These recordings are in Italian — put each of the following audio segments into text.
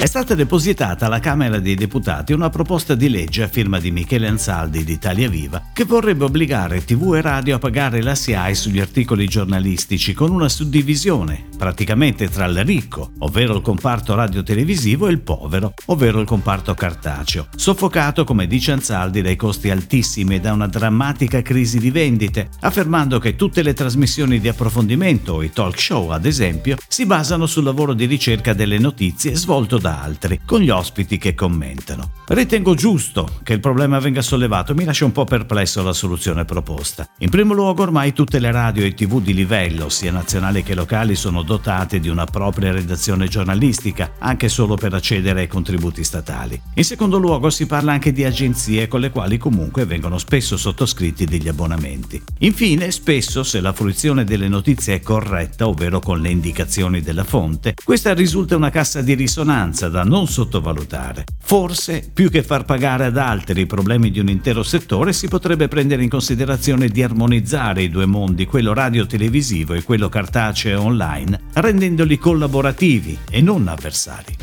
È stata depositata alla Camera dei Deputati una proposta di legge a firma di Michele Ansaldi di Italia Viva che vorrebbe obbligare TV e radio a pagare la SIAE sugli articoli giornalistici con una suddivisione praticamente tra il ricco, ovvero il comparto radiotelevisivo, e il povero, ovvero il comparto cartaceo, soffocato, come dice Ansaldi, dai costi altissimi e da una drammatica crisi di vendite, affermando che tutte le trasmissioni di approfondimento i talk show, ad esempio, si basano sul lavoro di ricerca delle notizie svolto da da altri, con gli ospiti che commentano. Ritengo giusto che il problema venga sollevato, mi lascia un po' perplesso la soluzione proposta. In primo luogo ormai tutte le radio e tv di livello, sia nazionali che locali, sono dotate di una propria redazione giornalistica, anche solo per accedere ai contributi statali. In secondo luogo si parla anche di agenzie con le quali comunque vengono spesso sottoscritti degli abbonamenti. Infine, spesso se la fruizione delle notizie è corretta, ovvero con le indicazioni della fonte, questa risulta una cassa di risonanza importanza da non sottovalutare. Forse, più che far pagare ad altri i problemi di un intero settore, si potrebbe prendere in considerazione di armonizzare i due mondi, quello radio-televisivo e quello cartaceo online, rendendoli collaborativi e non avversari.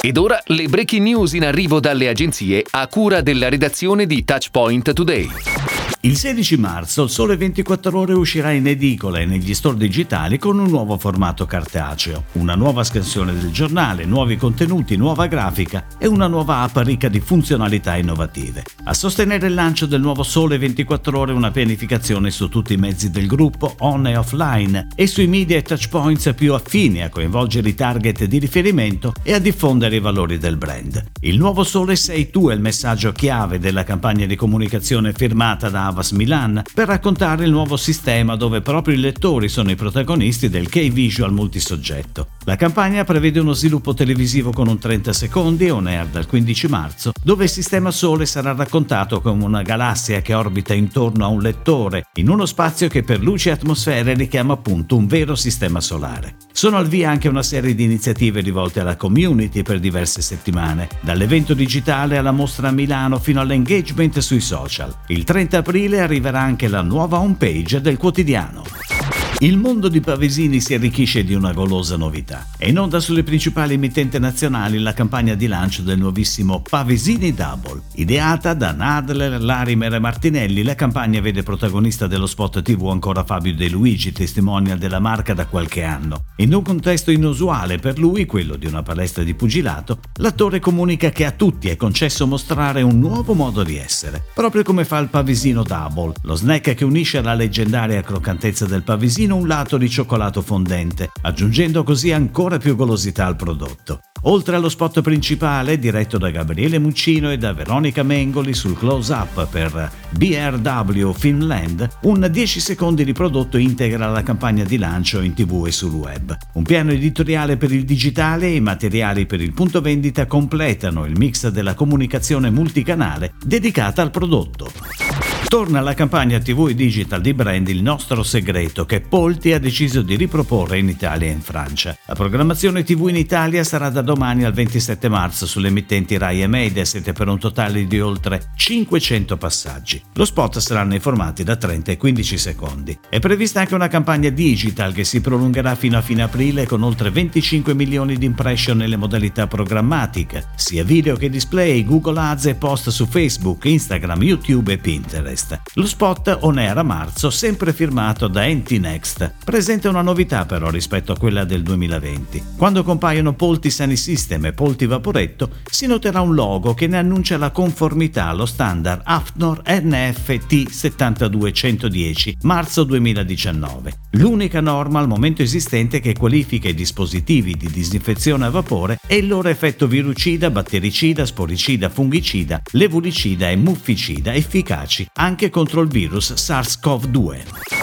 Ed ora le breaking news in arrivo dalle agenzie a cura della redazione di Touchpoint Today. Il 16 marzo il Sole 24 Ore uscirà in edicola e negli store digitali con un nuovo formato cartaceo, una nuova scansione del giornale, nuovi contenuti, nuova grafica e una nuova app ricca di funzionalità innovative. A sostenere il lancio del nuovo Sole 24 Ore una pianificazione su tutti i mezzi del gruppo, on e offline, e sui media e touchpoints più affini a coinvolgere i target di riferimento e a diffondere i valori del brand. Il nuovo Sole sei tu è il messaggio chiave della campagna di comunicazione firmata da Havas Milan per raccontare il nuovo sistema dove proprio i lettori sono i protagonisti del K-Visual multisoggetto. La campagna prevede uno sviluppo televisivo con un 30 secondi on air dal 15 marzo, dove il sistema Sole sarà raccontato come una galassia che orbita intorno a un lettore, in uno spazio che per luce e atmosfere richiama appunto un vero sistema solare. Sono al via anche una serie di iniziative rivolte alla community per diverse settimane, dall'evento digitale alla mostra a Milano fino all'engagement sui social. Il 30 aprile arriverà anche la nuova homepage del quotidiano. Il mondo di Pavesini si arricchisce di una golosa novità. È in onda sulle principali emittenti nazionali la campagna di lancio del nuovissimo Pavesini Double. Ideata da Nadler, Larimer e Martinelli, la campagna vede protagonista dello spot TV ancora Fabio De Luigi, testimonial della marca da qualche anno. In un contesto inusuale per lui, quello di una palestra di pugilato, l'attore comunica che a tutti è concesso mostrare un nuovo modo di essere, proprio come fa il Pavesino Double, lo snack che unisce alla leggendaria croccantezza del Pavesino perfino un lato di cioccolato fondente, aggiungendo così ancora più golosità al prodotto. Oltre allo spot principale, diretto da Gabriele Muccino e da Veronica Mengoli sul close-up per BRW Finland, un 10 secondi di prodotto integra la campagna di lancio in tv e sul web. Un piano editoriale per il digitale e i materiali per il punto vendita completano il mix della comunicazione multicanale dedicata al prodotto. Torna alla campagna TV e digital di brand Il nostro segreto che Polti ha deciso di riproporre in Italia e in Francia. La programmazione TV in Italia sarà da domani al 27 marzo sulle emittenti Rai e Mediaset per un totale di oltre 500 passaggi. Lo spot saranno nei formati da 30 e 15 secondi. È prevista anche una campagna digital che si prolungherà fino a fine aprile con oltre 25 milioni di impression nelle modalità programmatiche, sia video che display, Google Ads e post su Facebook, Instagram, YouTube e Pinterest. Fest. Lo spot on air a marzo, sempre firmato da Enti Next, presenta una novità però rispetto a quella del 2020. Quando compaiono Polti Sunny System e Polti Vaporetto, si noterà un logo che ne annuncia la conformità allo standard AFNOR NFT 72110 marzo 2019. L'unica norma al momento esistente che qualifica i dispositivi di disinfezione a vapore è il loro effetto virucida, battericida, sporicida, fungicida, levulicida e mufficida efficaci anche contro il virus SARS-CoV-2.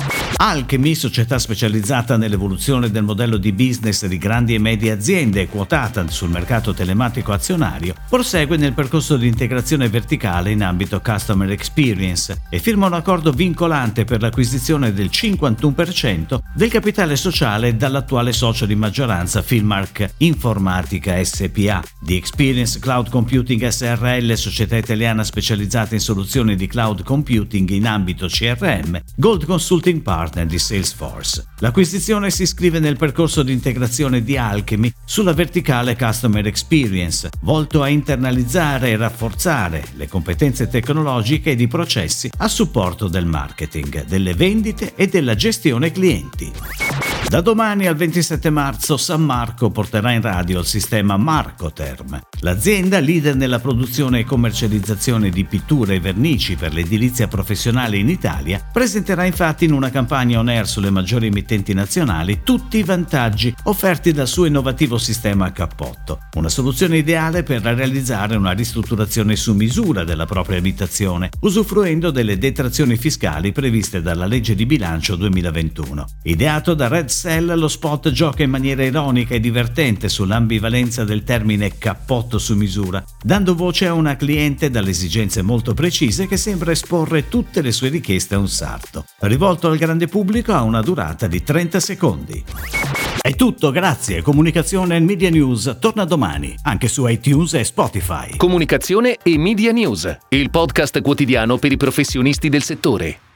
Alchemy, società specializzata nell'evoluzione del modello di business di grandi e medie aziende quotata sul mercato telematico azionario, prosegue nel percorso di integrazione verticale in ambito Customer Experience e firma un accordo vincolante per l'acquisizione del 51% del capitale sociale dall'attuale socio di maggioranza Filmark Informatica SPA. The Experience Cloud Computing SRL, società italiana specializzata in soluzioni di cloud computing in ambito CRM, Gold Consulting Partner partner di Salesforce. L'acquisizione si iscrive nel percorso di integrazione di Alchemy sulla verticale Customer Experience, volto a internalizzare e rafforzare le competenze tecnologiche e di processi a supporto del marketing, delle vendite e della gestione clienti. Da domani al 27 marzo San Marco porterà in radio il sistema Marcoterm. L'azienda, leader nella produzione e commercializzazione di pitture e vernici per l'edilizia professionale in Italia, presenterà infatti in una campagna on air sulle maggiori emittenti nazionali tutti i vantaggi offerti dal suo innovativo sistema a cappotto, una soluzione ideale per realizzare una ristrutturazione su misura della propria abitazione, usufruendo delle detrazioni fiscali previste dalla legge di bilancio 2021. Ideato da Red Cell lo spot gioca in maniera ironica e divertente sull'ambivalenza del termine cappotto su misura, dando voce a una cliente dalle esigenze molto precise che sembra esporre tutte le sue richieste a un sarto. Rivolto al grande pubblico ha una durata di 30 secondi. È tutto, grazie. Comunicazione e Media News torna domani, anche su iTunes e Spotify. Comunicazione e Media News, il podcast quotidiano per i professionisti del settore.